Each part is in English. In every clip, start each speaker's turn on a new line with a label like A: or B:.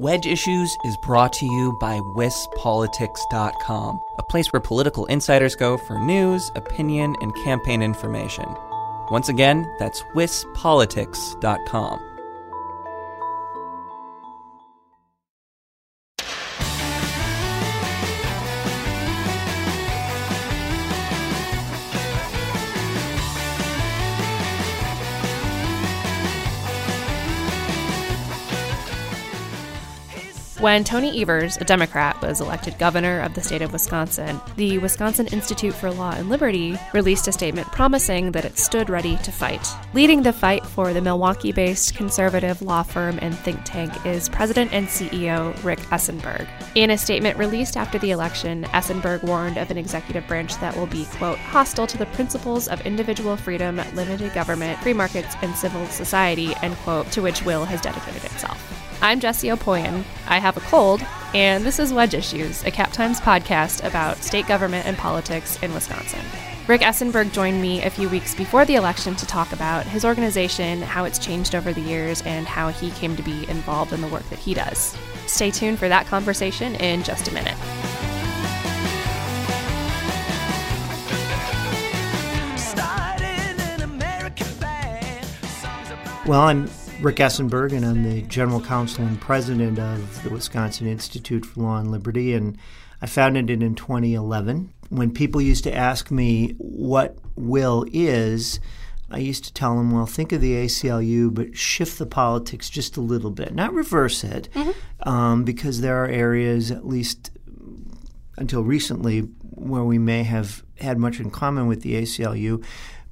A: Wedge Issues is brought to you by WisPolitics.com, a place where political insiders go for news, opinion, and campaign information. Once again, that's WisPolitics.com.
B: When Tony Evers, a Democrat, was elected governor of the state of Wisconsin, the Wisconsin Institute for Law and Liberty released a statement promising that it stood ready to fight. Leading the fight for the Milwaukee based conservative law firm and think tank is President and CEO Rick Esenberg. In a statement released after the election, Esenberg warned of an executive branch that will be, quote, hostile to the principles of individual freedom, limited government, free markets, and civil society, end quote, to which Will has dedicated itself. I'm Jessie Opoien. I have a cold, and this is Wedge Issues, a Cap Times podcast about state government and politics in Wisconsin. Rick Esenberg joined me a few weeks before the election to talk about his organization, how it's changed over the years, and how he came to be involved in the work that he does. Stay tuned for that conversation in just a minute.
C: Well, I'm Rick Esenberg, and I'm the general counsel and president of the Wisconsin Institute for Law and Liberty. And I founded it in 2011. When people used to ask me what will is, I used to tell them, well, think of the ACLU, but shift the politics just a little bit, not reverse it, mm-hmm. um, because there are areas, at least until recently, where we may have had much in common with the ACLU.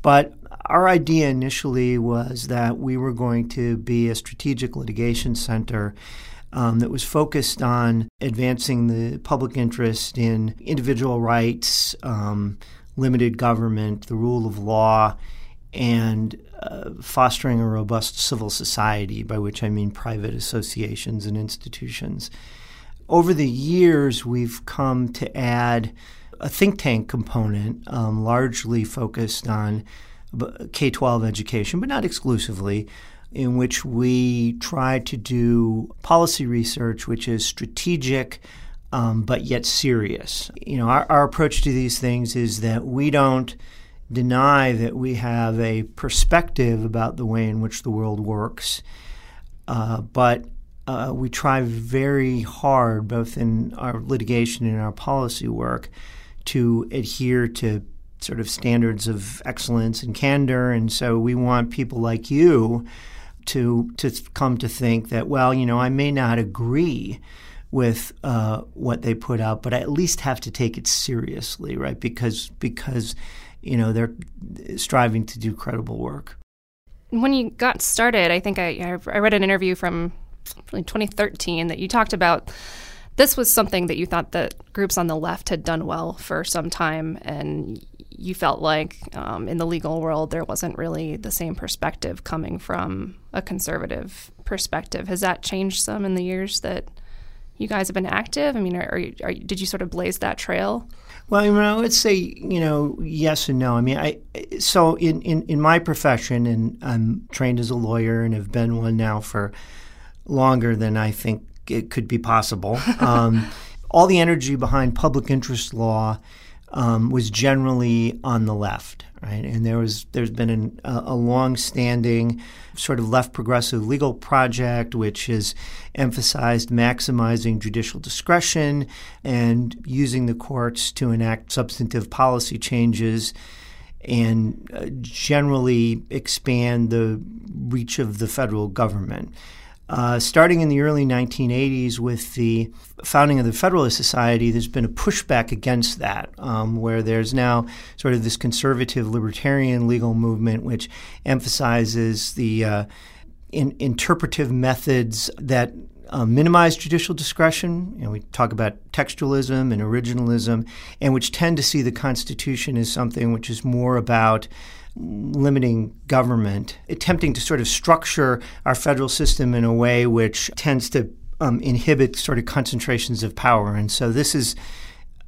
C: But our idea initially was that we were going to be a strategic litigation center um, that was focused on advancing the public interest in individual rights, um, limited government, the rule of law, and uh, fostering a robust civil society, by which I mean private associations and institutions. Over the years, we've come to add a think tank component, um, largely focused on K 12 education, but not exclusively, in which we try to do policy research which is strategic. Um, but yet serious. You know, our, our approach to these things is that we don't deny that we have a perspective about the way in which the world works, uh, but uh, we try very hard, both in our litigation and our policy work, to adhere to sort of standards of excellence and candor. And so we want people like you to to come to think that, well, you know, I may not agree with uh, what they put out, but I at least have to take it seriously, right? Because because you know they're striving to do credible work.
B: When you got started, I think I I read an interview from 2013 that you talked about this was something that you thought that groups on the left had done well for some time, and you felt like um, in the legal world there wasn't really the same perspective coming from a conservative perspective. Has that changed some in the years that you guys have been active? I mean, are, are, are, did you sort of blaze that trail?
C: Well, I, mean, I would say you know yes and no. I mean, I so in, in, in my profession, and I'm trained as a lawyer and have been one now for longer than I think it could be possible. Um, all the energy behind public interest law um, was generally on the left, right? And there was there's been an, a, a long-standing sort of left progressive legal project which has emphasized maximizing judicial discretion and using the courts to enact substantive policy changes and uh, generally expand the reach of the federal government. Uh, starting in the early 1980s with the founding of the Federalist Society, there's been a pushback against that, um, where there's now sort of this conservative libertarian legal movement which emphasizes the uh, in, interpretive methods that uh, minimize judicial discretion. You know, we talk about textualism and originalism, and which tend to see the Constitution as something which is more about limiting government, attempting to sort of structure our federal system in a way which tends to um, inhibit sort of concentrations of power. And so this is.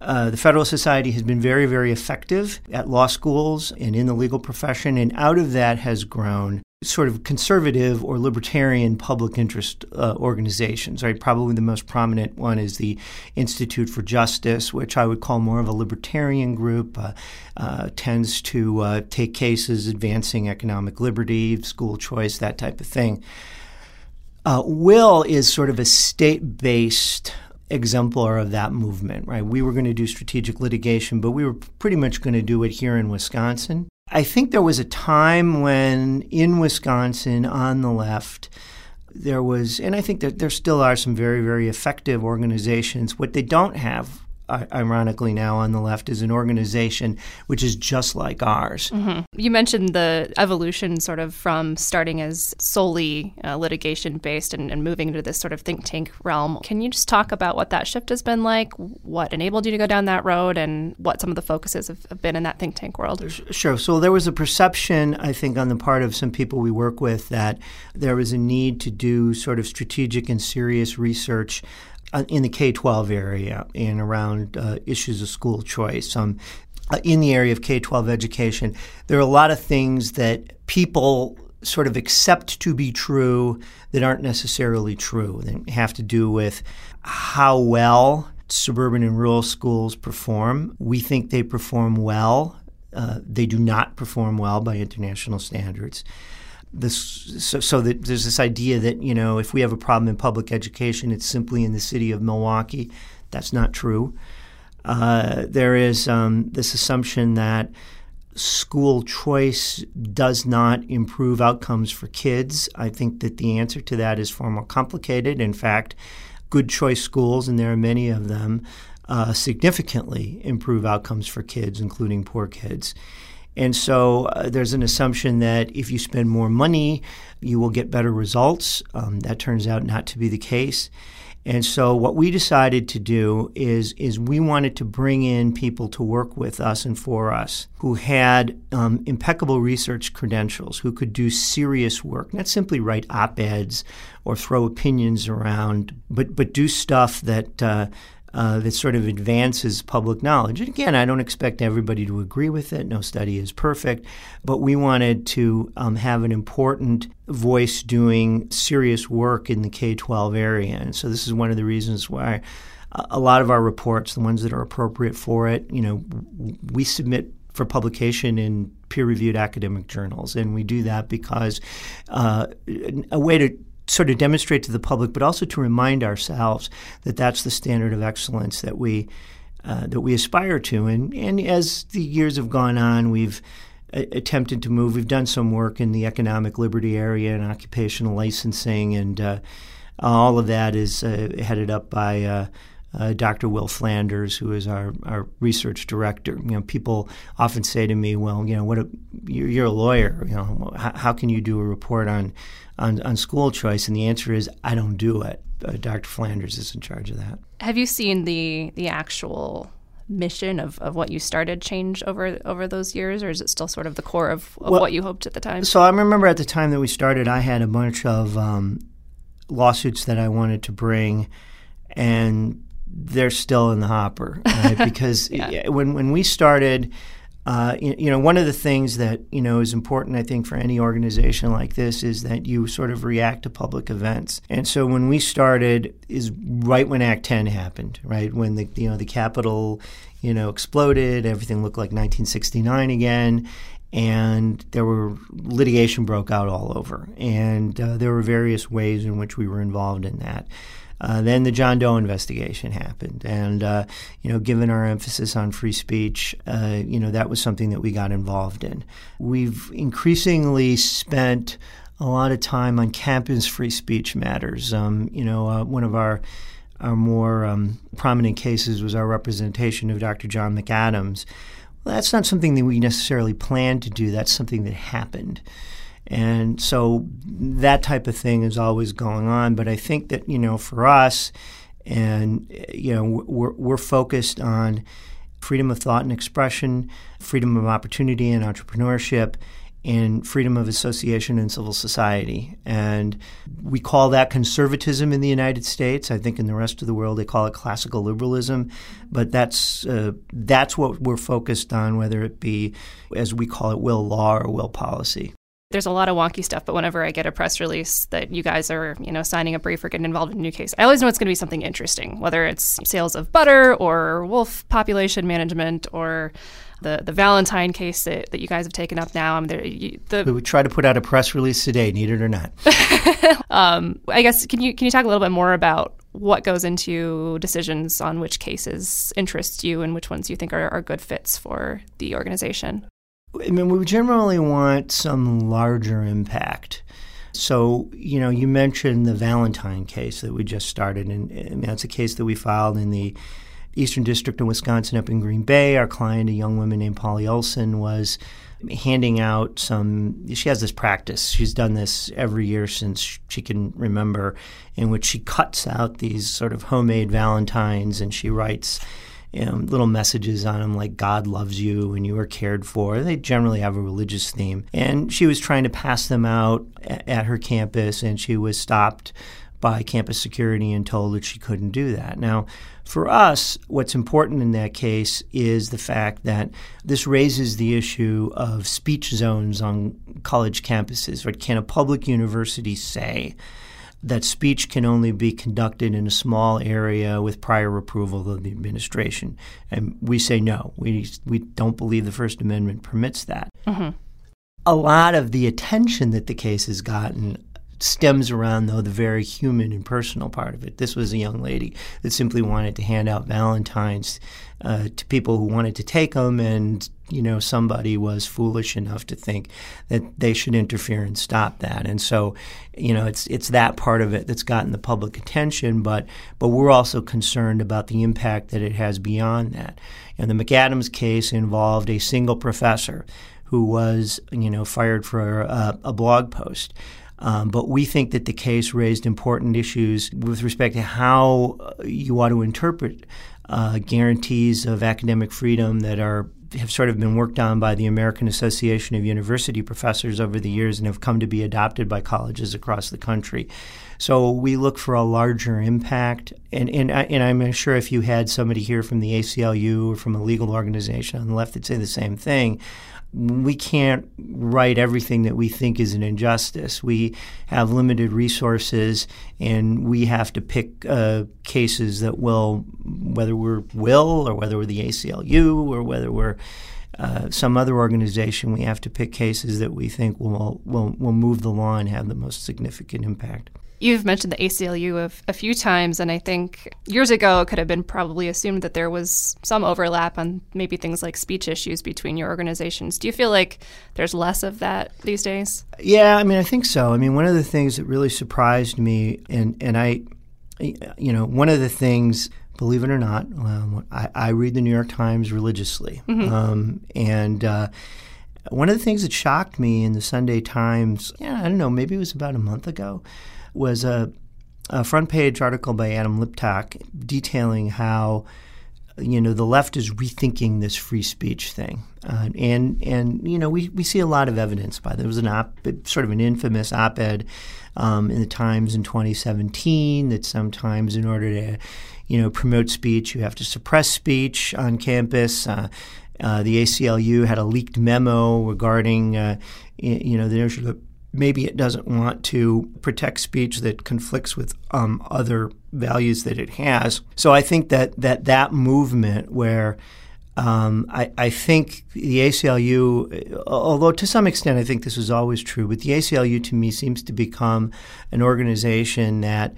C: Uh, the Federal Society has been very, very effective at law schools and in the legal profession, and out of that has grown sort of conservative or libertarian public interest uh, organizations. Right, probably the most prominent one is the Institute for Justice, which I would call more of a libertarian group. Uh, uh, tends to uh, take cases advancing economic liberty, school choice, that type of thing. Uh, Will is sort of a state-based exemplar of that movement, right? We were going to do strategic litigation, but we were pretty much going to do it here in Wisconsin. I think there was a time when in Wisconsin on the left, there was, and I think that there still are some very, very effective organizations. What they don't have ironically now on the left is an organization which is just like ours.
B: Mm-hmm. You mentioned the evolution sort of from starting as solely uh, litigation based and, and, moving into this sort of think tank realm. Can you just talk about what that shift has been like, what enabled you to go down that road, and what some of the focuses have, have been in that think tank world?
C: Sure. So there was a perception, I think, on the part of some people we work with that there was a need to do sort of strategic and serious research in the K 12 area and around uh, issues of school choice. Um, uh, in the area of K 12 education, there are a lot of things that people sort of accept to be true that aren't necessarily true. They have to do with how well suburban and rural schools perform. We think they perform well. Uh, they do not perform well by international standards this so, so that there's this idea that you know if we have a problem in public education, it's simply in the city of Milwaukee. That's not true. Uh, there is um, this assumption that school choice does not improve outcomes for kids. I think that the answer to that is far more complicated. In fact, good choice schools, and there are many of them, uh, significantly improve outcomes for kids, including poor kids. And so uh, there's an assumption that if you spend more money, you will get better results. Um, that turns out not to be the case. And so what we decided to do is is we wanted to bring in people to work with us and for us who had um, impeccable research credentials, who could do serious work, not simply write op-eds or throw opinions around, but but do stuff that uh, uh, that sort of advances public knowledge. And again, I don't expect everybody to agree with it. No study is perfect. But we wanted to um, have an important voice doing serious work in the K 12 area. And so this is one of the reasons why a lot of our reports, the ones that are appropriate for it, you know, we submit for publication in peer reviewed academic journals. And we do that because uh, a way to sort of demonstrate to the public, but also to remind ourselves that that's the standard of excellence that we uh, that we aspire to. And and as the years have gone on, we've a- attempted to move. We've done some work in the economic liberty area and occupational licensing, and uh, all of that is uh, headed up by. Uh, uh, Dr. Will Flanders, who is our, our research director. You know, people often say to me, "Well, you know, what a, you're, you're a lawyer. You know, how, how, can you do a report on on, on school choice? And the answer is, I don't do it. Uh, Dr. Flanders is in charge of that.
B: Have you seen the the actual mission of, of what you started change over over those years, or is it still sort of the core of, of well, what you hoped at the time?
C: So I remember at the time that we started, I had a bunch of um, lawsuits that I wanted to bring, and they're still in the hopper right? because yeah. when when we started uh, you, you, know, one of the things that you know is important, I think, for any organization like this is that you sort of react to public events. And so when we started, is right when Act 10 happened, right when the you know the Capitol, you know, exploded, everything looked like 1969 again, and there were litigation broke out all over, and uh, there were various ways in which we were involved in that. Uh, then the John Doe investigation happened, and uh, you know, given our emphasis on free speech, uh, you know, that was something that we got involved in. We've increasingly spent a lot of time on campus free speech matters. Um, you know, uh, one of our our more um, prominent cases was our representation of Dr. John McAdams. Well, that's not something that we necessarily planned to do. That's something that happened. And so that type of thing is always going on. But I think that, you know, for us, and, you know, we're, we're focused on freedom of thought and expression, freedom of opportunity and entrepreneurship, and freedom of association and civil society. And we call that conservatism in the United States. I think in the rest of the world they call it classical liberalism. But that's, uh, that's what we're focused on, whether it be, as we call it, will law or will policy
B: there's a lot of wonky stuff, but whenever I get a press release that you guys are, you know, signing a brief or getting involved in a new case, I always know it's going to be something interesting, whether it's sales of butter or wolf population management or the, the Valentine case that, that you guys have taken up now. I mean, there, you, the,
C: we would try to put out a press release today, need it or not.
B: um, I guess can you can you talk a little bit more about what goes into decisions on which cases interest you and which ones you think are, are good fits for the organization?
C: I mean, we generally want some larger impact. So, you know, you mentioned the Valentine case that we just started, and, and that's a case that we filed in the Eastern District of Wisconsin up in Green Bay. Our client, a young woman named Polly Olsen, was handing out some. She has this practice. She's done this every year since she can remember, in which she cuts out these sort of homemade Valentines and she writes. You know, little messages on them like God loves you and you are cared for. They generally have a religious theme. And she was trying to pass them out at her campus and she was stopped by campus security and told that she couldn't do that. Now, for us, what's important in that case is the fact that this raises the issue of speech zones on college campuses. Right? Can a public university say that speech can only be conducted in a small area with prior approval of the administration? And we say no. We, we don't believe the First Amendment permits that. Mm-hmm. A lot of the attention that the case has gotten stems around, though, the very human and personal part of it. This was a young lady that simply wanted to hand out Valentines uh, to people who wanted to take them, and you know somebody was foolish enough to think that they should interfere and stop that. And so, you know, it's it's that part of it that's gotten the public attention, but but we're also concerned about the impact that it has beyond that. And the McAdams case involved a single professor who was, you know, fired for a, a blog post. Um, but we think that the case raised important issues with respect to how uh, you ought to interpret uh, guarantees of academic freedom that are have sort of been worked on by the American Association of University Professors over the years and have come to be adopted by colleges across the country. So we look for a larger impact, and and, I, and I'm sure if you had somebody here from the ACLU or from a legal organization on the left, that'd say the same thing we can't write everything that we think is an injustice. We have limited resources, and we have to pick uh, cases that will, whether we're Will or whether we're the ACLU or whether we're uh, some other organization, we have to pick cases that we think will, will will move the law and have the most significant impact.
B: You've mentioned the ACLU a, a few times, and I think years ago it could have been probably assumed that there was some overlap on maybe things like speech issues between your organizations. Do you feel like there's less of that these days?
C: Yeah, I mean, I think so. I mean, one of the things that really surprised me, and, and I, you know, one of the things believe it or not, um, I, I, read the New York Times religiously. Mm-hmm. Um, and uh, one of the things that shocked me in the Sunday Times, yeah, I don't know, maybe it was about a month ago, was a, a front page article by Adam Liptak detailing how you know the left is rethinking this free speech thing, uh, and and you know we, we see a lot of evidence by there was an op sort of an infamous op-ed um, in the Times in 2017 that sometimes in order to you know promote speech you have to suppress speech on campus. Uh, uh, the ACLU had a leaked memo regarding uh, you know the notion of maybe it doesn't want to protect speech that conflicts with um, other values that it has. So I think that that, that movement where um, I, I, think the ACLU, although to some extent I think this was always true, but the ACLU to me seems to become an organization that,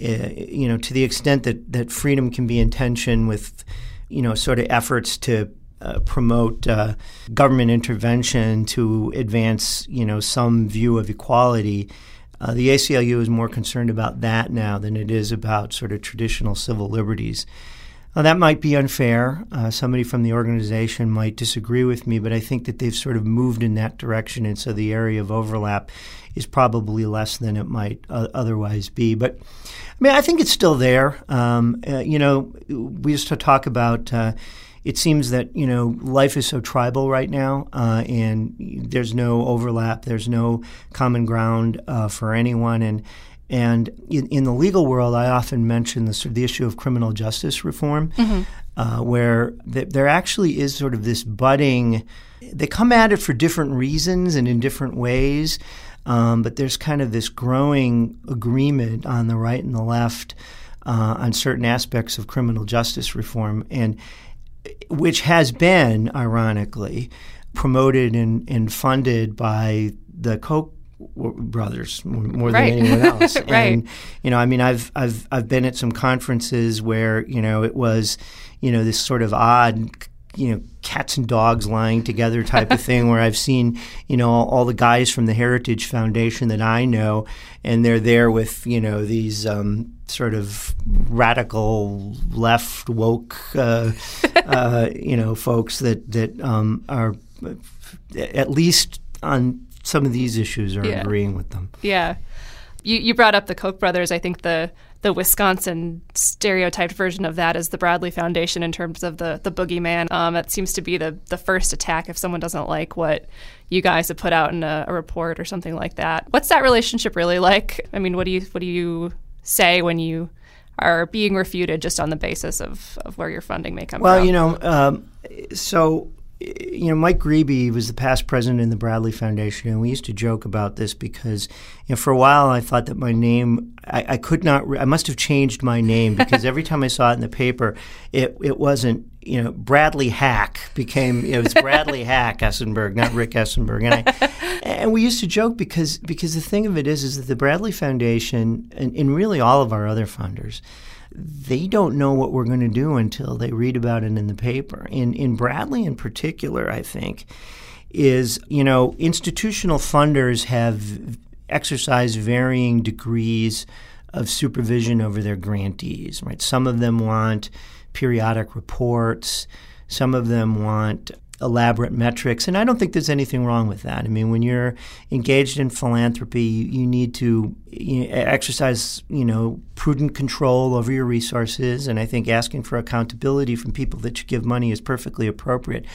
C: uh, you know, to the extent that, that freedom can be in tension with, you know, sort of efforts to uh, promote uh, government intervention to advance, you know, some view of equality. Uh, the ACLU is more concerned about that now than it is about sort of traditional civil liberties. that might be unfair. Uh, somebody from the organization might disagree with me, but I think that they've sort of moved in that direction, and so the area of overlap is probably less than it might uh, otherwise be. But I mean, I think it's still there. Um, you know, we used to talk about it seems that you know life is so tribal right now, uh, and there's no overlap, there's no common ground uh, for anyone, and and in, in, the legal world, I often mention the, the issue of criminal justice reform. Mm-hmm. uh, where th- there actually is sort of this budding. They come at it for different reasons and in different ways, um, but there's kind of this growing agreement on the right and the left uh, on certain aspects of criminal justice reform, and which has been, ironically, promoted and, and funded by the Koch brothers more
B: right.
C: than anyone else.
B: right.
C: And you know, I mean, I've I've I've been at some conferences where you know it was, you know, this sort of odd you know cats and dogs lying together type of thing where I've seen you know all, all, the guys from the Heritage Foundation that I know and they're there with you know these um, sort of radical left woke uh, uh, you know folks that that um, are at least on some of these issues are yeah. agreeing with them.
B: Yeah. You, you brought up the Koch brothers. I think the the Wisconsin stereotyped version of that is the Bradley Foundation in terms of the the boogeyman. Um, it seems to be the the first attack if someone doesn't like what you guys have put out in a, a report or something like that. What's that relationship really like? I mean, what do you what do you say when you are being refuted just on the basis of, of where your funding may come
C: well,
B: from?
C: Well, you know, um, so you know, Mike Grebe was the past president in the Bradley Foundation, and we used to joke about this because, you know, for a while I thought that my name, I, I could not, re- I must have changed my name because every time I saw it in the paper, it, it wasn't, you know, Bradley Hack became, it was Bradley Hack Esenberg, not Rick Esenberg. And I, and we used to joke because, because the thing of it is, is that the Bradley Foundation, and, and really all of our other funders, they don't know what we're going to do until they read about it in the paper. In in Bradley in particular, I think is you know institutional funders have exercised varying degrees of supervision over their grantees. Right, some of them want periodic reports. Some of them want elaborate metrics. And I don't think there's anything wrong with that. I mean, when you're engaged in philanthropy, you, you need to you know, exercise, you know, prudent control over your resources. And I think asking for accountability from people that you give money is perfectly appropriate.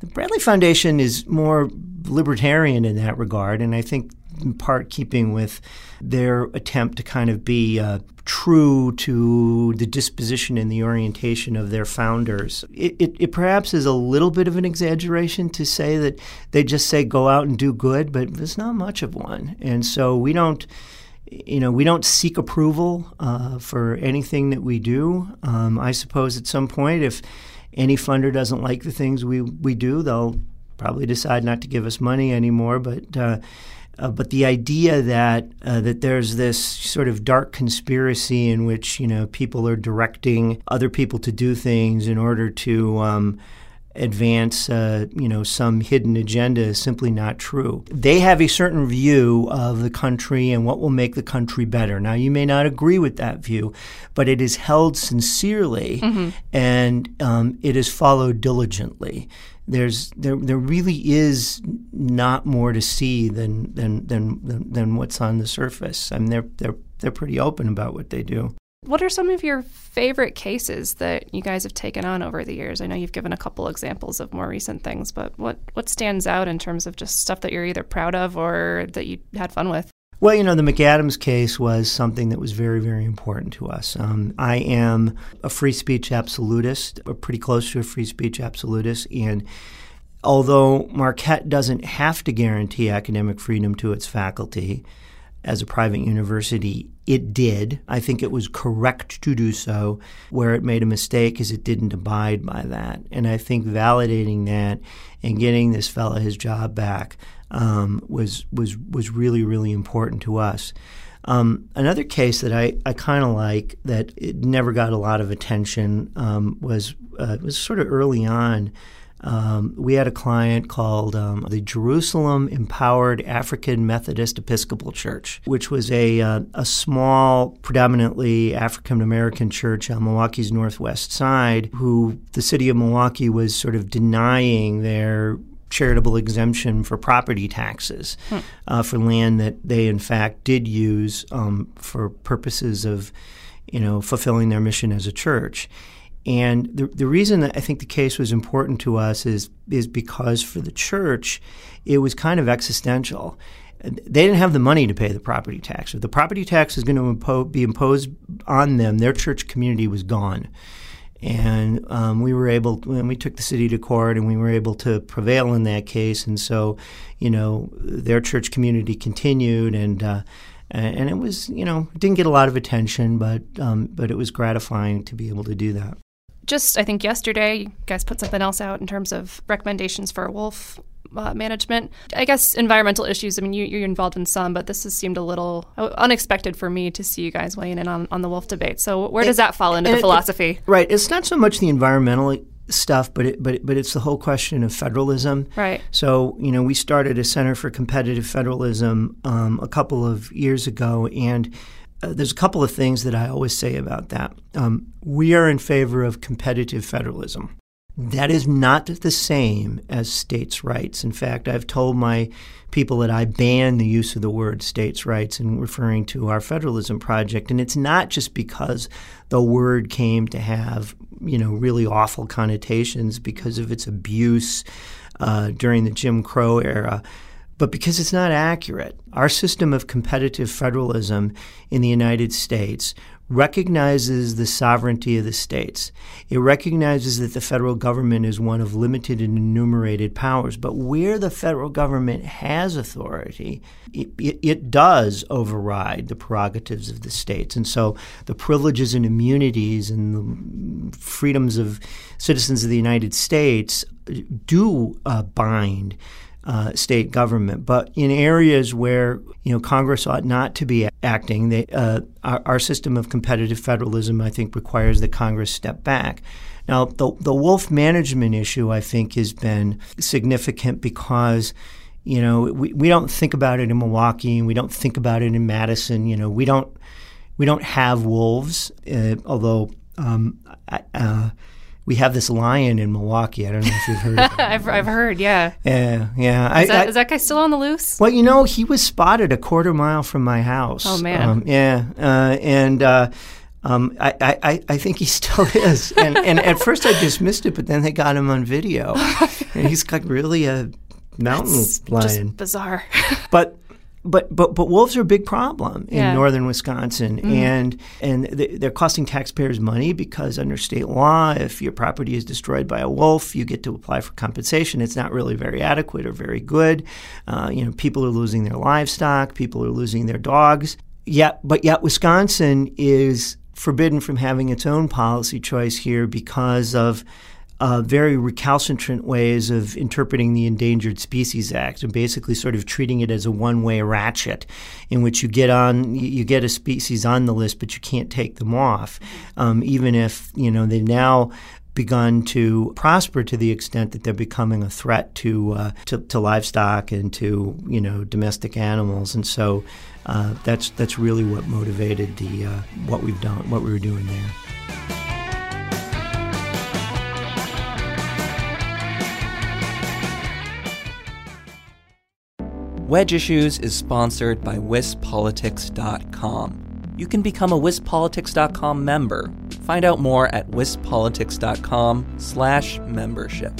C: The Bradley Foundation is more libertarian in that regard, and I think in part keeping with their attempt to kind of be uh, true to the disposition and the orientation of their founders. It, it, it, perhaps is a little bit of an exaggeration to say that they just say go out and do good, but there's not much of one. And so we don't you know, we don't seek approval uh, for anything that we do. Um, I suppose at some point, if any funder doesn't like the things we, we do, they'll probably decide not to give us money anymore. But uh, uh, but the idea that uh, that there's this sort of dark conspiracy in which you know people are directing other people to do things in order to um, advance, uh, you know, some hidden agenda is simply not true. They have a certain view of the country and what will make the country better. Now, you may not agree with that view, but it is held sincerely mm-hmm. and um, it is followed diligently. There's there there really is not more to see than than than than what's on the surface. I mean, they're they're they're pretty open about what they do.
B: What are some of your favorite cases that you guys have taken on over the years? I know you've given a couple examples of more recent things, but what, what stands out in terms of just stuff that you're either proud of or that you had fun with?
C: Well, you know, the McAdams case was something that was very, very important to us. Um, I am a free speech absolutist, or pretty close to a free speech absolutist, and although Marquette doesn't have to guarantee academic freedom to its faculty, as a private university, it did. I think it was correct to do so. Where it made a mistake is it didn't abide by that. And I think validating that and getting this fellow his job back um, was was was really really important to us. Um, another case that I, I kind of like that it never got a lot of attention um, was uh, was sort of early on. Um, we had a client called um, the Jerusalem Empowered African Methodist Episcopal Church, which was a, uh, a small, predominantly African American church on Milwaukee's northwest side, who the city of Milwaukee was sort of denying their charitable exemption for property taxes hmm. uh, for land that they, in fact, did use um, for purposes of, you know, fulfilling their mission as a church. And the, the reason that I think the case was important to us is, is because for the church, it was kind of existential. They didn't have the money to pay the property tax. If the property tax was going to impo- be imposed on them, their church community was gone. And um, we were able, and we took the city to court, and we were able to prevail in that case. And so, you know, their church community continued, and uh, and it was, you know, didn't get a lot of attention, but um, but it was gratifying to be able to do that.
B: Just, I think yesterday, you guys put something else out in terms of recommendations for a wolf uh, management. I guess environmental issues. I mean, you, are involved in some, but this has seemed a little unexpected for me to see you guys weighing in on, on the wolf debate. So, where does that fall into the philosophy?
C: It, right. It's not so much the environmental stuff, but it, but but it's the whole question of federalism.
B: Right.
C: So you know, we started a Center for Competitive Federalism um, a couple of years ago, and uh, there's a couple of things that I always say about that. Um, we are in favor of competitive federalism. That is not the same as states' rights. In fact, I've told my people that I ban the use of the word states' rights in referring to our federalism project. And it's not just because the word came to have, you know, really awful connotations because of its abuse uh, during the Jim Crow era but because it's not accurate. Our system of competitive federalism in the United States recognizes the sovereignty of the states. It recognizes that the federal government is one of limited and enumerated powers. But where the federal government has authority, it, it, it, does override the prerogatives of the states. And so the privileges and immunities and the freedoms of citizens of the United States do uh, bind uh, state government. But in areas where you know Congress ought not to be acting, they, uh, our, our, system of competitive federalism, I think, requires that Congress step back. Now, the, the wolf management issue, I think, has been significant because you know we, we don't think about it in Milwaukee and we don't think about it in Madison. You know, we don't we don't have wolves, uh, although. Um, uh, we have this lion in Milwaukee. I don't know if you've heard.
B: I've, I've heard, yeah.
C: Yeah, yeah.
B: Is, that, I, is that guy still on the loose?
C: Well, you know, he was spotted a quarter mile from my house.
B: Oh man. Um,
C: yeah, uh, and. Uh, um, I, I, I think he still is. And, and at first I dismissed it, but then they got him on video. and he's got really a mountain
B: it's
C: lion.
B: Just bizarre.
C: but but but but wolves are a big problem in yeah. northern Wisconsin, mm-hmm. and and they're costing taxpayers money because under state law, if your property is destroyed by a wolf, you get to apply for compensation. It's not really very adequate or very good. Uh, you know, people are losing their livestock, people are losing their dogs. Yet, but yet, Wisconsin is forbidden from having its own policy choice here because of uh, very recalcitrant ways of interpreting the Endangered Species Act and basically sort of treating it as a one-way ratchet, in which you get on you get a species on the list, but you can't take them off, um, even if you know they've now begun to prosper to the extent that they're becoming a threat to, uh, to, to livestock and to you know domestic animals, and so uh, that's that's really what motivated the uh, what we've done, what we were doing there.
A: Wedge Issues is sponsored by WisPolitics.com. You can become a WisPolitics.com member. Find out more at WisPolitics.com slash membership.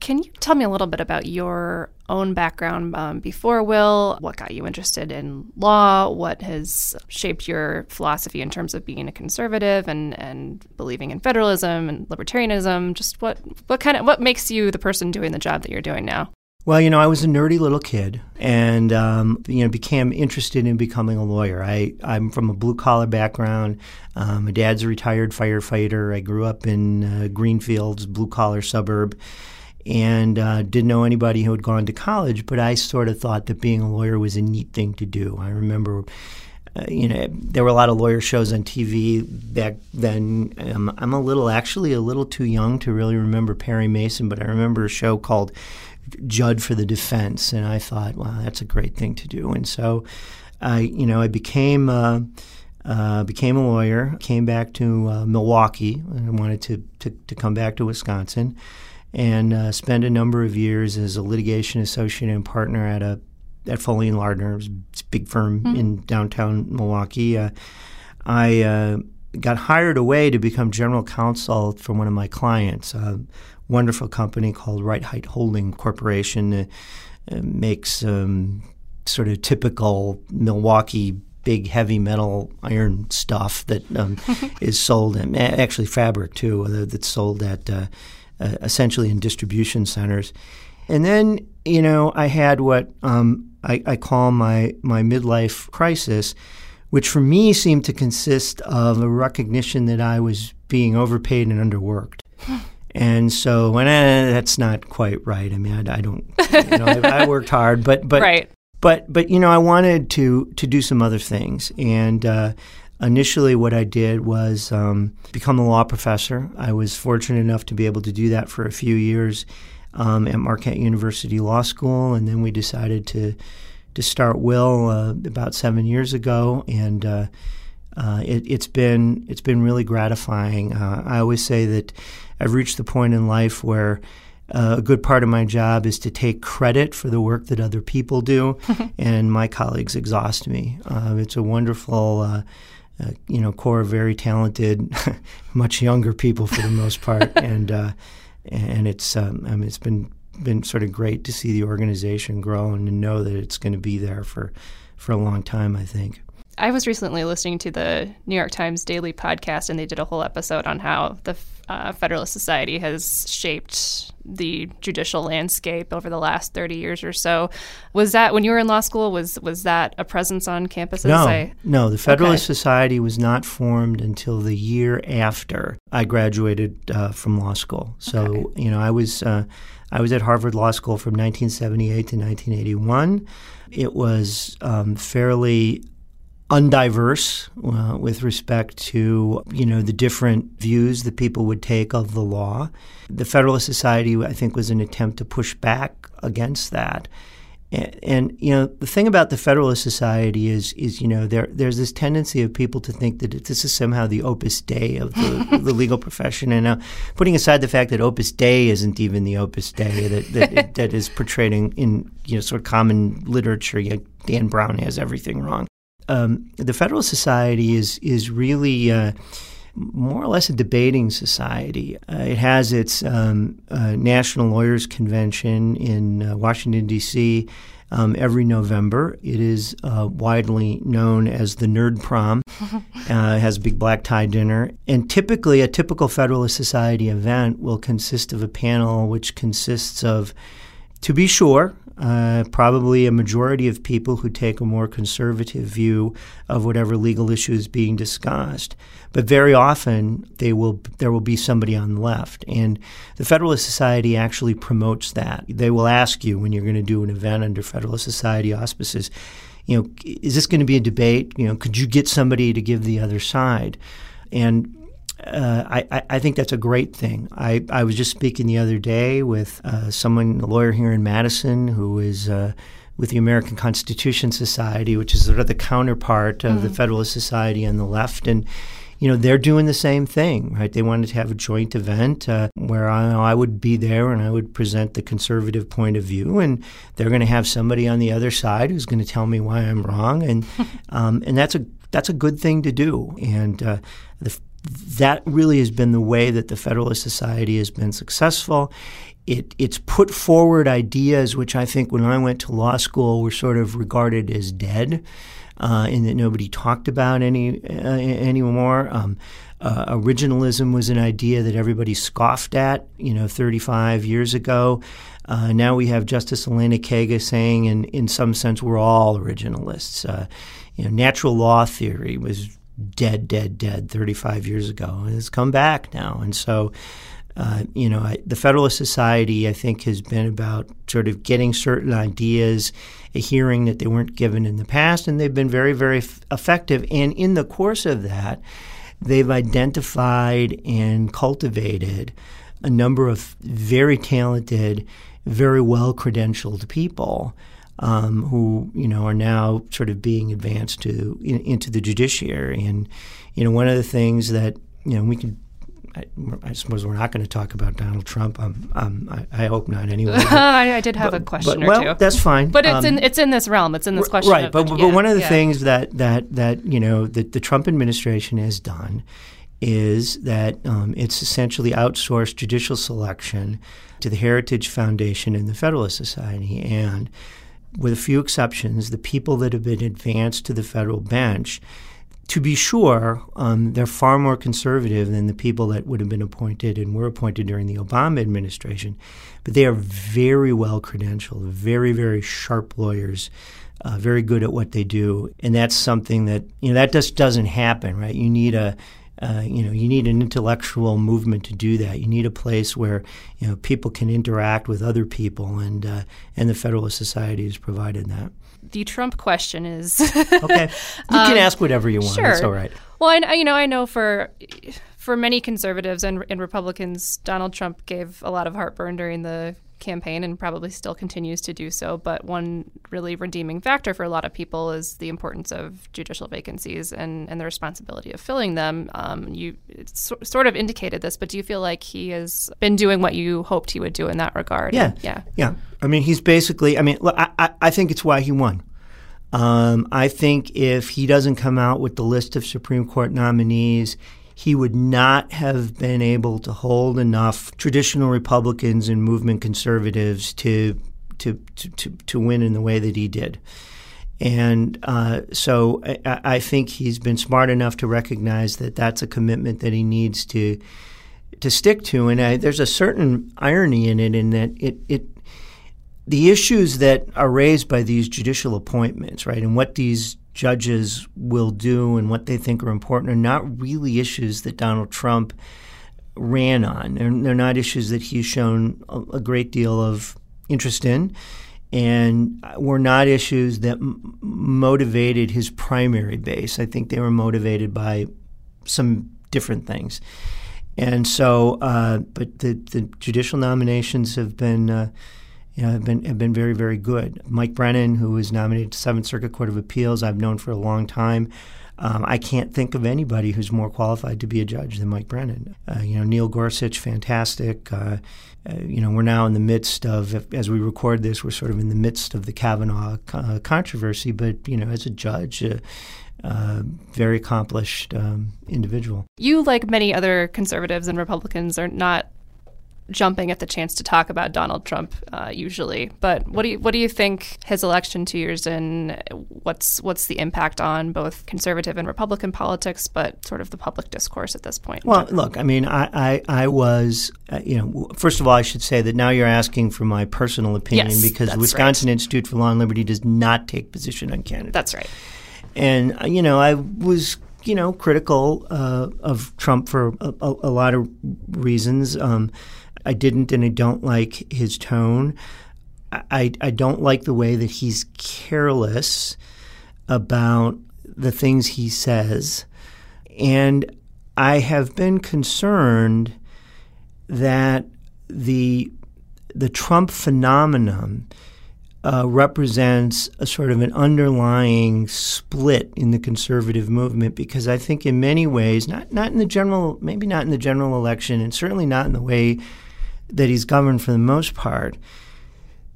B: Can you tell me a little bit about your own background um, before Will? What got you interested in law? What has shaped your philosophy in terms of being a conservative and, and believing in federalism and libertarianism? Just what what kind of what makes you the person doing the job that you're doing now?
C: Well, you know, I was a nerdy little kid, and um, you know, became interested in becoming a lawyer. I I'm from a blue collar background. Um, my dad's a retired firefighter. I grew up in uh, Greenfields, blue collar suburb, and uh, didn't know anybody who had gone to college. But I sort of thought that being a lawyer was a neat thing to do. I remember. Uh, you know, there were a lot of lawyer shows on TV back then. Um, I'm a little, actually, a little too young to really remember Perry Mason, but I remember a show called Judd for the defense, and I thought, wow, that's a great thing to do. And so, I, you know, I became uh, uh, became a lawyer. Came back to uh, Milwaukee, and I wanted to, to, to come back to Wisconsin, and uh, spend a number of years as a litigation associate and partner at a at Foley and Lardner, a big firm mm-hmm. in downtown Milwaukee. Uh, I uh, got hired away to become general counsel for one of my clients, a wonderful company called Rite-Hite Holding Corporation. Uh, makes um, sort of typical Milwaukee big heavy metal iron stuff that um, is sold in actually fabric too uh, that's sold at uh, uh, essentially in distribution centers. And then you know I had what um, I, I call my my midlife crisis, which for me seemed to consist of a recognition that I was being overpaid and underworked. And so, when eh, that's not quite right. I mean, I, I don't. You know, I, I, worked hard, but but
B: right.
C: but but you know, I wanted to to do some other things. And uh, initially, what I did was um, become a law professor. I was fortunate enough to be able to do that for a few years um, at Marquette University Law School, and then we decided to to start Will uh, about seven years ago, and. Uh, uh, it, has been it's been really gratifying. Uh, I always say that I've reached the point in life where uh, a good part of my job is to take credit for the work that other people do, and my colleagues exhaust me. Uh, it's a wonderful, uh, uh, you know, core of very talented, much younger people for the most part, and and it's um, I mean, it's been been sort of great to see the organization grow and to know that it's going to be there for for a long time. I think.
B: I was recently listening to the New York Times Daily podcast, and they did a whole episode on how the uh, Federalist Society has shaped the judicial landscape over the last 30 years or so. Was that when you were in law school? Was was that a presence on campuses?
C: No, I, no. The Federalist okay. Society was not formed until the year after I graduated uh, from law school. So okay. you know, I was uh, I was at Harvard Law School from 1978 to 1981. It was um, fairly undiverse uh, with respect to you know the different views that people would take of the law. The Federalist Society, I think, was an attempt to push back against that. And, and, you know the thing about the Federalist Society is is you know there there's this tendency of people to think that this is somehow the opus dei of the, the legal profession, and uh, putting aside the fact that opus dei isn't even the opus dei that that, that is portrayed in you know sort of common literature. You know, Dan Brown has everything wrong um, the Federalist Society is is really uh, more or less a debating society. Uh, it has its um, uh, National Lawyers Convention in uh, Washington D.C. Um, every November. It is uh, widely known as the Nerd Prom. Uh, it has a big black tie dinner, and typically a typical Federalist Society event will consist of a panel which consists of to be sure, uh, probably a majority of people who take a more conservative view of whatever legal issue is being discussed. But very often they will there will be somebody on the left, and the Federalist Society actually promotes that. They will ask you when you're going to do an event under Federalist Society auspices, you know, is this going to be a debate? You know, could you get somebody to give the other side? And uh, I, I, think that's a great thing. I, I was just speaking the other day with uh, someone, a lawyer here in Madison, who is uh, with the American Constitution Society, which is sort of the counterpart of mm-hmm. the Federalist Society on the left, and you know they're doing the same thing, right? They wanted to have a joint event uh, where I, I would be there and I would present the conservative point of view, and they're going to have somebody on the other side who's going to tell me why I'm wrong, and um, and that's a that's a good thing to do. And uh, the that really has been the way that the Federalist Society has been successful. It, it's put forward ideas which I think when I went to law school were sort of regarded as dead, uh, and that nobody talked about any uh, anymore. Um, uh, originalism was an idea that everybody scoffed at, you know, 35 years ago. Uh, now we have Justice Elena Kagan saying, in, in some sense, we're all originalists. Uh, you know, natural law theory was dead, dead, dead 35 years ago. And it's come back now. And so, uh, you know, I, the Federalist Society, I think, has been about sort of getting certain ideas, a hearing that they weren't given in the past, and they've been very, very f- effective. And in the course of that, they've identified and cultivated a number of very talented, very well credentialed people um, who you know are now sort of being advanced to in, into the judiciary. And you know, one of the things that you know we can. I, I suppose we're not going to talk about Donald Trump. Um, um, I, I, hope not. Anyway, but,
B: I, I, did have but, a question
C: but, well,
B: two.
C: that's fine.
B: But it's in um, it's in this realm. It's in this question.
C: Right.
B: Of,
C: but,
B: yeah,
C: but one of the
B: yeah.
C: things that that that you know that the Trump administration has done is that um, it's essentially outsourced judicial selection to the Heritage Foundation and the Federalist Society, and with a few exceptions, the people that have been advanced to the federal bench, to be sure, um, they're far more conservative than the people that would have been appointed and were appointed during the Obama administration. But they are very well credentialed, very, very sharp lawyers, uh, very good at what they do. And that's something that, you know, that just doesn't happen, right? You need a, uh, you know, you need an intellectual movement to do that. You need a place where you know people can interact with other people, and uh, and the Federalist Society has provided that.
B: The Trump question is
C: okay. You um, can ask whatever you want.
B: Sure.
C: It's all right.
B: Well, I, you know, I know for for many conservatives and, and Republicans, Donald Trump gave a lot of heartburn during the campaign and probably still continues to do so. But one really redeeming factor for a lot of people is the importance of judicial vacancies and, and the responsibility of filling them. Um, you so, sort of indicated this, but do you feel like he has been doing what you hoped he would do in that regard?
C: Yeah.
B: yeah.
C: Yeah. I mean, he's basically, I mean, I, I, I think it's why he won. Um, I think if he doesn't come out with the list of Supreme Court nominees, he would not have been able to hold enough traditional Republicans and movement conservatives to to to, to, win in the way that he did. And uh, so I, I, think he's been smart enough to recognize that that's a commitment that he needs to to stick to. And I, there's a certain irony in it, in that it it the issues that are raised by these judicial appointments, right, and what these judges will do and what they think are important are not really issues that Donald Trump ran on. They're, they're not issues that he's shown a, a, great deal of interest in, and were not issues that m- motivated his primary base. I think they were motivated by some different things. And so, uh, but the, the judicial nominations have been. Uh, you know, have been have been very very good. Mike Brennan, who was nominated to Seventh Circuit Court of Appeals, I've known for a long time. Um, I can't think of anybody who's more qualified to be a judge than Mike Brennan. Uh, you know, Neil Gorsuch, fantastic. Uh, uh, you know, we're now in the midst of, as we record this, we're sort of in the midst of the Kavanaugh uh, controversy. But you know, as a judge. Uh, uh, very accomplished um, individual.
B: You, like many other conservatives and Republicans, are not jumping at the chance to talk about Donald Trump uh, usually. But what do you what do you think his election two years in? What's what's the impact on both conservative and Republican politics, but sort of the public discourse at this point?
C: Well, look, I mean, I I, I was uh, you know first of all, I should say that now you're asking for my personal opinion
B: yes,
C: because the Wisconsin
B: right.
C: Institute for Law and Liberty does not take position on candidates.
B: That's right.
C: And uh, you know, I was you know critical uh, of Trump for a, a, a lot of reasons. Um, I didn't and I don't like his tone. I, I don't like the way that he's careless about the things he says. And I have been concerned that the the Trump phenomenon uh, represents a sort of an underlying split in the conservative movement because I think in many ways, not not in the general, maybe not in the general election, and certainly not in the way that he's governed for the most part,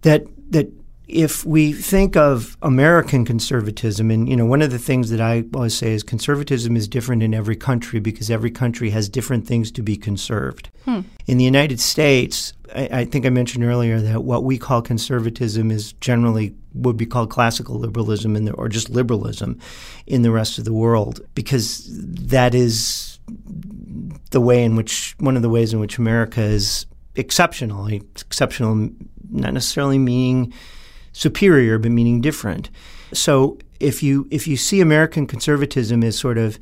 C: that that if we think of American conservatism, and you know, one of the things that I always say is conservatism is different in every country because every country has different things to be conserved. Hmm. In the United States, I, I, think I mentioned earlier that what we call conservatism is generally would be called classical liberalism, the, or just liberalism, in the rest of the world, because that is the way in which one of the ways in which America is exceptional. Exceptional, not necessarily meaning superior, but meaning different. So if you if you see American conservatism as sort of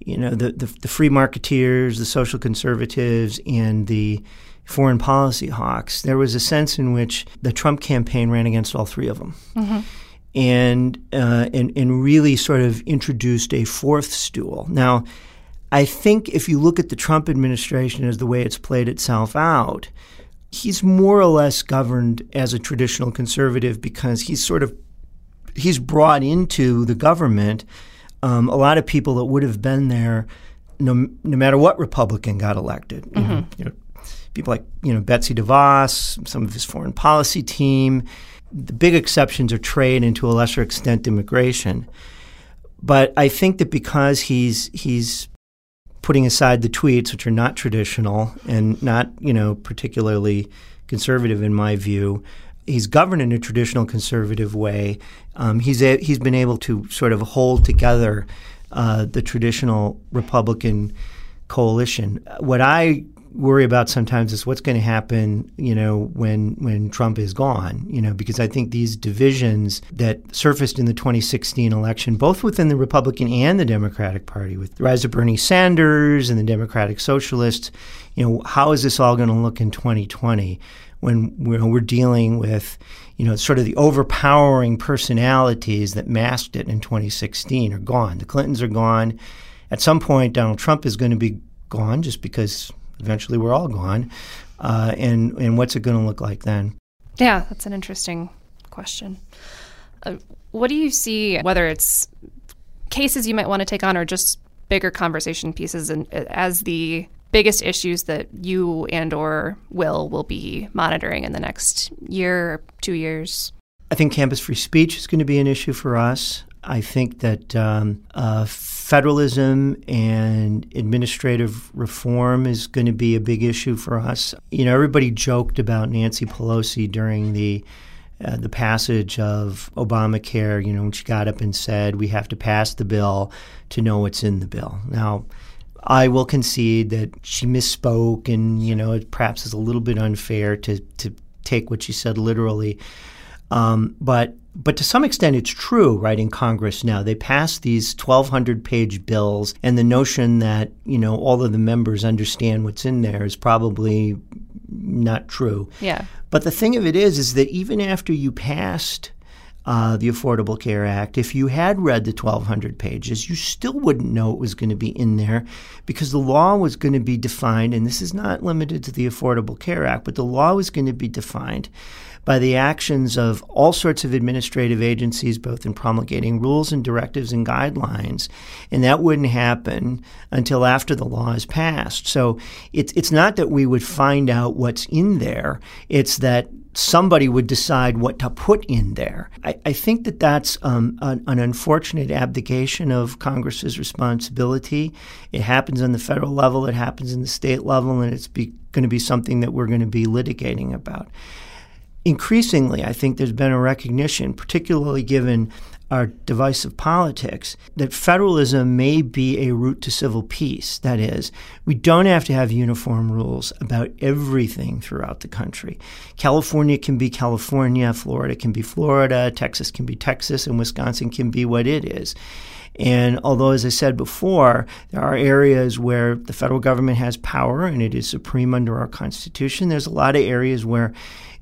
C: you know the, the, the free marketeers, the social conservatives, and the foreign policy hawks, there was a sense in which the Trump campaign ran against all three of them. Mm-hmm. And, uh, and and really sort of introduced a fourth stool. Now, I think if you look at the Trump administration as the way it's played itself out, he's more or less governed as a traditional conservative because he's sort of he's brought into the government um, a lot of people that would have been there no, no matter what Republican got elected. Mm-hmm. You know, you know, people like you know Betsy DeVos, some of his foreign policy team. The big exceptions are trade and to a lesser extent immigration. But I think that because he's he's putting aside the tweets, which are not traditional and not, you know, particularly conservative in my view, he's governed in a traditional conservative way. Um, he's a, he's been able to sort of hold together uh, the traditional Republican coalition. What I worry about sometimes is what's going to happen, you know, when when Trump is gone, you know, because I think these divisions that surfaced in the 2016 election, both within the Republican and the Democratic Party, with the rise of Bernie Sanders and the Democratic Socialists, you know, how is this all going to look in 2020 when know, we're dealing with, you know, sort of the overpowering personalities that masked it in 2016 are gone. The Clintons are gone. At some point, Donald Trump is going to be gone just because eventually we're all gone. Uh, and and what's it going to look like then?
B: Yeah, that's an interesting question. Uh, what do you see, whether it's cases you might want to take on or just bigger conversation pieces, and as the biggest issues that you and or Will will be monitoring in the next year, two years?
C: I think campus free speech is going to be an issue for us. I think that um, uh, federalism and administrative reform is going to be a big issue for us. You know, everybody joked about Nancy Pelosi during the uh, the passage of Obamacare. You know, when she got up and said, "We have to pass the bill to know what's in the bill." Now. I will concede that she misspoke, and you know, it perhaps is a little bit unfair to to take what she said literally. Um, but but to some extent, it's true, right? In Congress now, they pass these 1,200 page bills, and the notion that you know all of the members understand what's in there is probably not true.
B: Yeah.
C: But the thing of it is, is that even after you passed uh, the Affordable Care Act, if you had read the 1,200 pages, you still wouldn't know it was going to be in there because the law was going to be defined, and this is not limited to the Affordable Care Act, but the law was going to be defined by the actions of all sorts of administrative agencies, both in promulgating rules and directives and guidelines. And that wouldn't happen until after the law is passed. So it's, it's not that we would find out what's in there, it's that somebody would decide what to put in there. I, I think that that's um, an, an, unfortunate abdication of Congress's responsibility. It happens on the federal level, it happens in the state level, and it's going to be something that we're going to be litigating about increasingly, I think there's been a recognition, particularly given our divisive politics, that federalism may be a route to civil peace. That is, we don't have to have uniform rules about everything throughout the country. California can be California, Florida can be Florida, Texas can be Texas, and Wisconsin can be what it is. And although, as I said before, there are areas where the federal government has power and it is supreme under our Constitution, there's a lot of areas where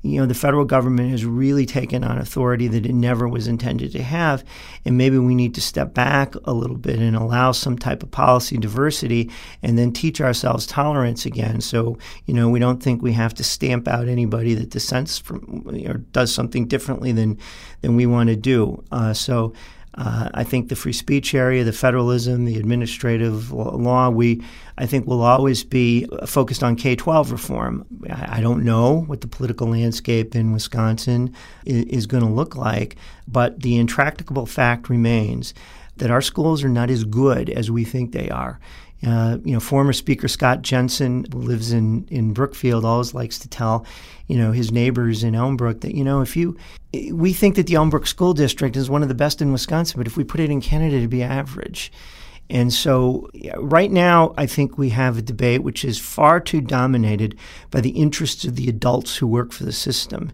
C: you know, the federal government has really taken on authority that it never was intended to have. And maybe we need to step back a little bit and allow some type of policy diversity and then teach ourselves tolerance again. So, you know, we don't think we have to stamp out anybody that dissents from or does something differently than, than we want to do. Uh, so, uh, I think the free speech area, the federalism, the administrative law, we I think will always be focused on K 12 reform. I, I, don't know what the political landscape in Wisconsin is, is going to look like, but the intractable fact remains that our schools are not as good as we think they are. Uh, you know, former Speaker Scott Jensen lives in, in Brookfield, always likes to tell, you know, his neighbors in Elmbrook that, you know, if you, we think that the Elmbrook School District is one of the best in Wisconsin, but if we put it in Canada, it'd be average. And so, right now, I think we have a debate which is far too dominated by the interests of the adults who work for the system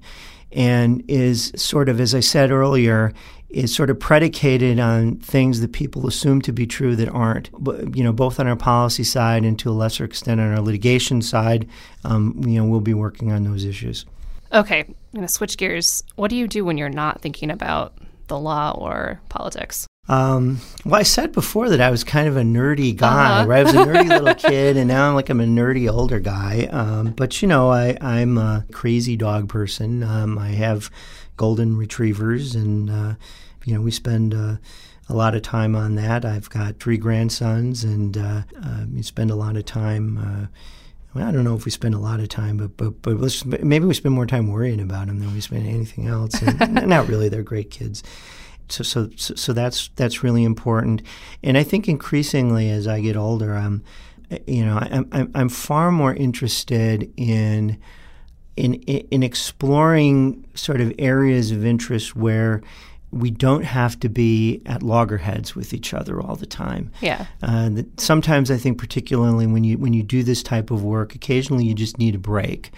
C: and is sort of, as I said earlier, is sort of predicated on things that people assume to be true that aren't. But, You know, both on our policy side and to a lesser extent on our litigation side, um, you know, we'll be working on those issues.
B: Okay, I'm going to switch gears. What do you do when you're not thinking about the law or politics?
C: Um, well, I said before that I was kind of a nerdy guy, uh-huh. right? I was a nerdy little kid, and now I'm like I'm a nerdy older guy. Um, but you know, I, I'm a crazy dog person. Um, I have golden retrievers, and uh, you know, we spend. Uh, a lot of time on that. I've got three grandsons, and uh, we spend a lot of time. Uh, I don't know if we spend a lot of time, but but but maybe we spend more time worrying about them than we spend anything else. Not really; they're great kids so, so, so that's that's really important. And I think increasingly as I get older, I'm, you know, I'm, I'm far more interested in in in exploring sort of areas of interest where we don't have to be at loggerheads with each other all the time.
B: Yeah.
C: Uh, that sometimes I think, particularly when you when you do this type of work, occasionally you just need a break,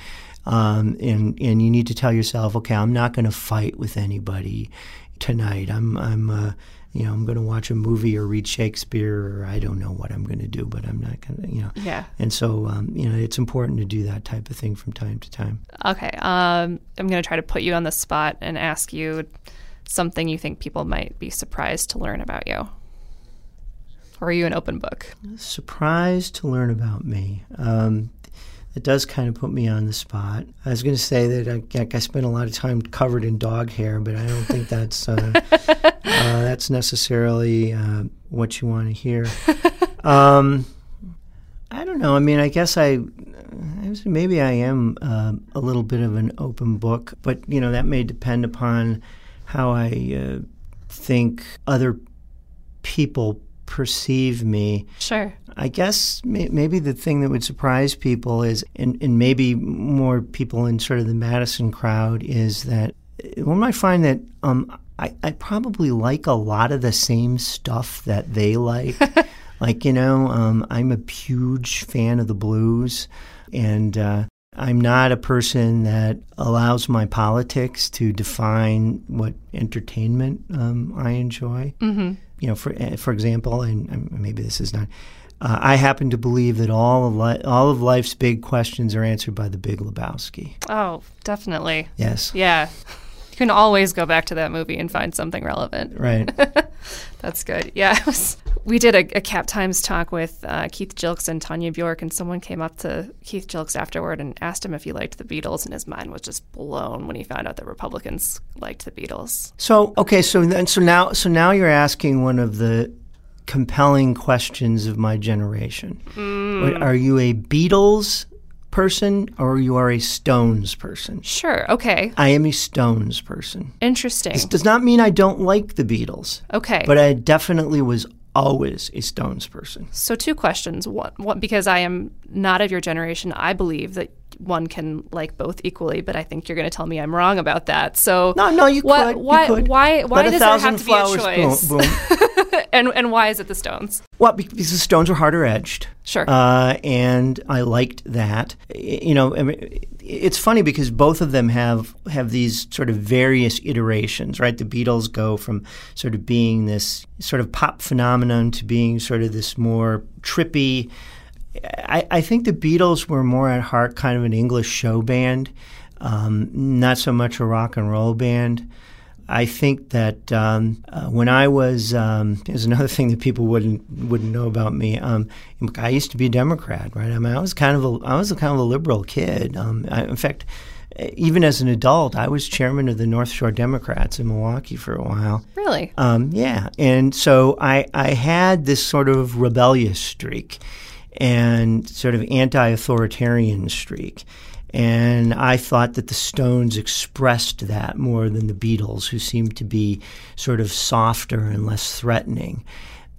C: um, and and you need to tell yourself, okay, I'm not going to fight with anybody tonight. I'm I'm uh, you know I'm going to watch a movie or read Shakespeare or I don't know what I'm going to do, but I'm not going to you know.
B: Yeah.
C: And so um, you know it's important to do that type of thing from time to time.
B: Okay. Um, I'm going to try to put you on the spot and ask you something you think people might be surprised to learn about you. Or are you an open book?
C: Surprised to learn about me. Um, it does kind of put me on the spot. I was going to say that I, I spent a lot of time covered in dog hair, but I don't think that's uh, uh, that's necessarily uh, what you want to hear. Um, I don't know. I mean, I guess I maybe I am uh, a little bit of an open book, but you know that may depend upon how I uh, think other people perceive me.
B: Sure.
C: I guess may, maybe the thing that would surprise people is, and, and maybe more people in sort of the Madison crowd, is that one might find that um, I, I probably like a lot of the same stuff that they like. like, you know, um, I'm a huge fan of the blues, and uh, I'm not a person that allows my politics to define what entertainment um, I enjoy.
B: Mm-hmm.
C: You know, for for example, and maybe this is not. Uh, I happen to believe that all of li- all of life's big questions are answered by the Big Lebowski.
B: Oh, definitely.
C: Yes.
B: Yeah. You can always go back to that movie and find something relevant.
C: Right.
B: That's good. Yeah. Was, we did a, a, Cap Times talk with uh, Keith Gilkes and Tanya Bjork, and someone came up to Keith Gilkes afterward and asked him if he liked the Beatles, and his mind was just blown when he found out that Republicans liked the Beatles.
C: So okay, so then so now so now you're asking one of the compelling questions of my generation.
B: Mm.
C: Are you a Beatles person or you are a Stones person?
B: Sure. Okay.
C: I am a Stones person.
B: Interesting.
C: This does not mean I don't like the Beatles.
B: Okay.
C: But I definitely was always a Stones person.
B: So two questions. One, one because I am not of your generation, I believe that one can like both equally, but I think you're going to tell me I'm wrong about that. So
C: no, no, you
B: what,
C: could.
B: Why?
C: You could.
B: Why? Why
C: Let
B: does
C: there
B: have to be a choice?
C: Boom, boom.
B: and and why is it the Stones?
C: Well, because the Stones were harder edged.
B: Sure.
C: Uh, and I liked that. You know, I mean, it's funny because both of them have have these sort of various iterations, right? The Beatles go from sort of being this sort of pop phenomenon to being sort of this more trippy. I, I think the Beatles were more at heart kind of an English show band, um, not so much a rock and roll band. I think that um, uh, when I was, um, there's another thing that people wouldn't wouldn't know about me. Um, I used to be a Democrat, right? I mean, I was kind of a, I was a kind of a liberal kid. Um, I, in fact, even as an adult, I was chairman of the North Shore Democrats in Milwaukee for a while.
B: Really?
C: Um, yeah, and so I I had this sort of rebellious streak and sort of anti-authoritarian streak. And I thought that the Stones expressed that more than the Beatles, who seemed to be sort of softer and less threatening.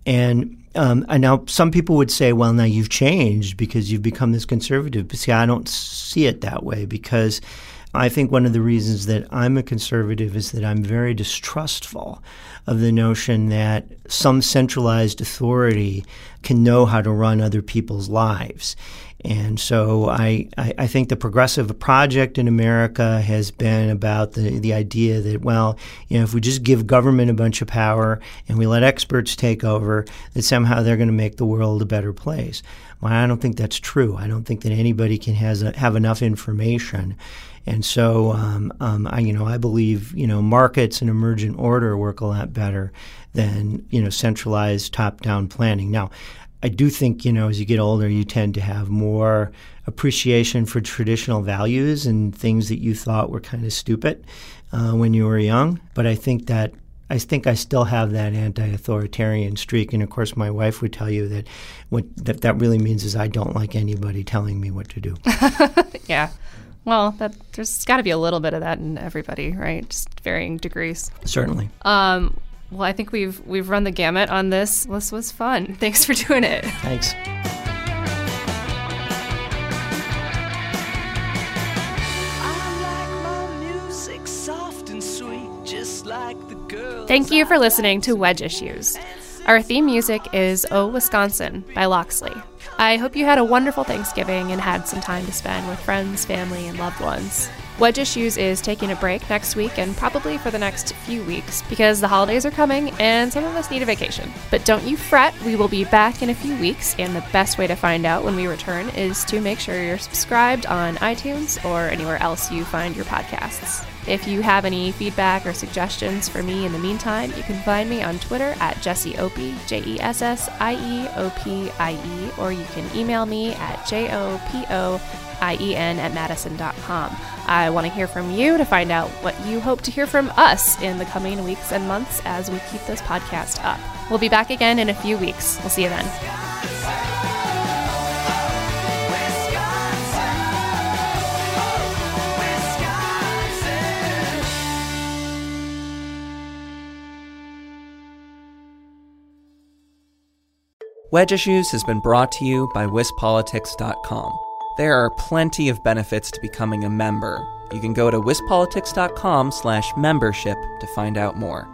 C: And um, I know some people would say, well, now you've changed because you've become this conservative. But see, I don't see it that way because I think one of the reasons that I'm a conservative is that I'm very distrustful of the notion that some centralized authority can know how to run other people's lives. And so I, I, think the progressive project in America has been about the, the idea that, well, you know, if we just give government a bunch of power and we let experts take over, that somehow they're going to make the world a better place. Well, I don't think that's true. I don't think that anybody can has a, have enough information. And so, um, um, I, you know, I believe, you know, markets and emergent order work a lot better than, you know, centralized top-down planning. Now, I do think, you know, as you get older, you tend to have more appreciation for traditional values and things that you thought were kind of stupid uh, when you were young. But I think that I think I still have that anti-authoritarian streak, and of course, my wife would tell you that what that, that really means is I don't like anybody telling me what to do.
B: yeah. Well, that, there's got to be a little bit of that in everybody, right? Just varying degrees.
C: Certainly.
B: Um, well, I think we've we've run the gamut on this. This was fun. Thanks for doing it.
C: Thanks.
B: Thank you for listening to Wedge Issues. Our theme music is Oh Wisconsin by Loxley. I hope you had a wonderful Thanksgiving and had some time to spend with friends, family, and loved ones. Wedge Issues is taking a break next week and probably for the next few weeks because the holidays are coming and some of us need a vacation. But don't you fret, we will be back in a few weeks, and the best way to find out when we return is to make sure you're subscribed on iTunes or anywhere else you find your podcasts. If you have any feedback or suggestions for me in the meantime, you can find me on Twitter at Jessie Opie, J E S S I E O P I E, or you can email me at J O P O I E N at Madison.com. I want to hear from you to find out what you hope to hear from us in the coming weeks and months as we keep this podcast up. We'll be back again in a few weeks. We'll see you then.
A: Wedge Issues has been brought to you by WisPolitics.com. There are plenty of benefits to becoming a member. You can go to WisPolitics.com slash membership to find out more.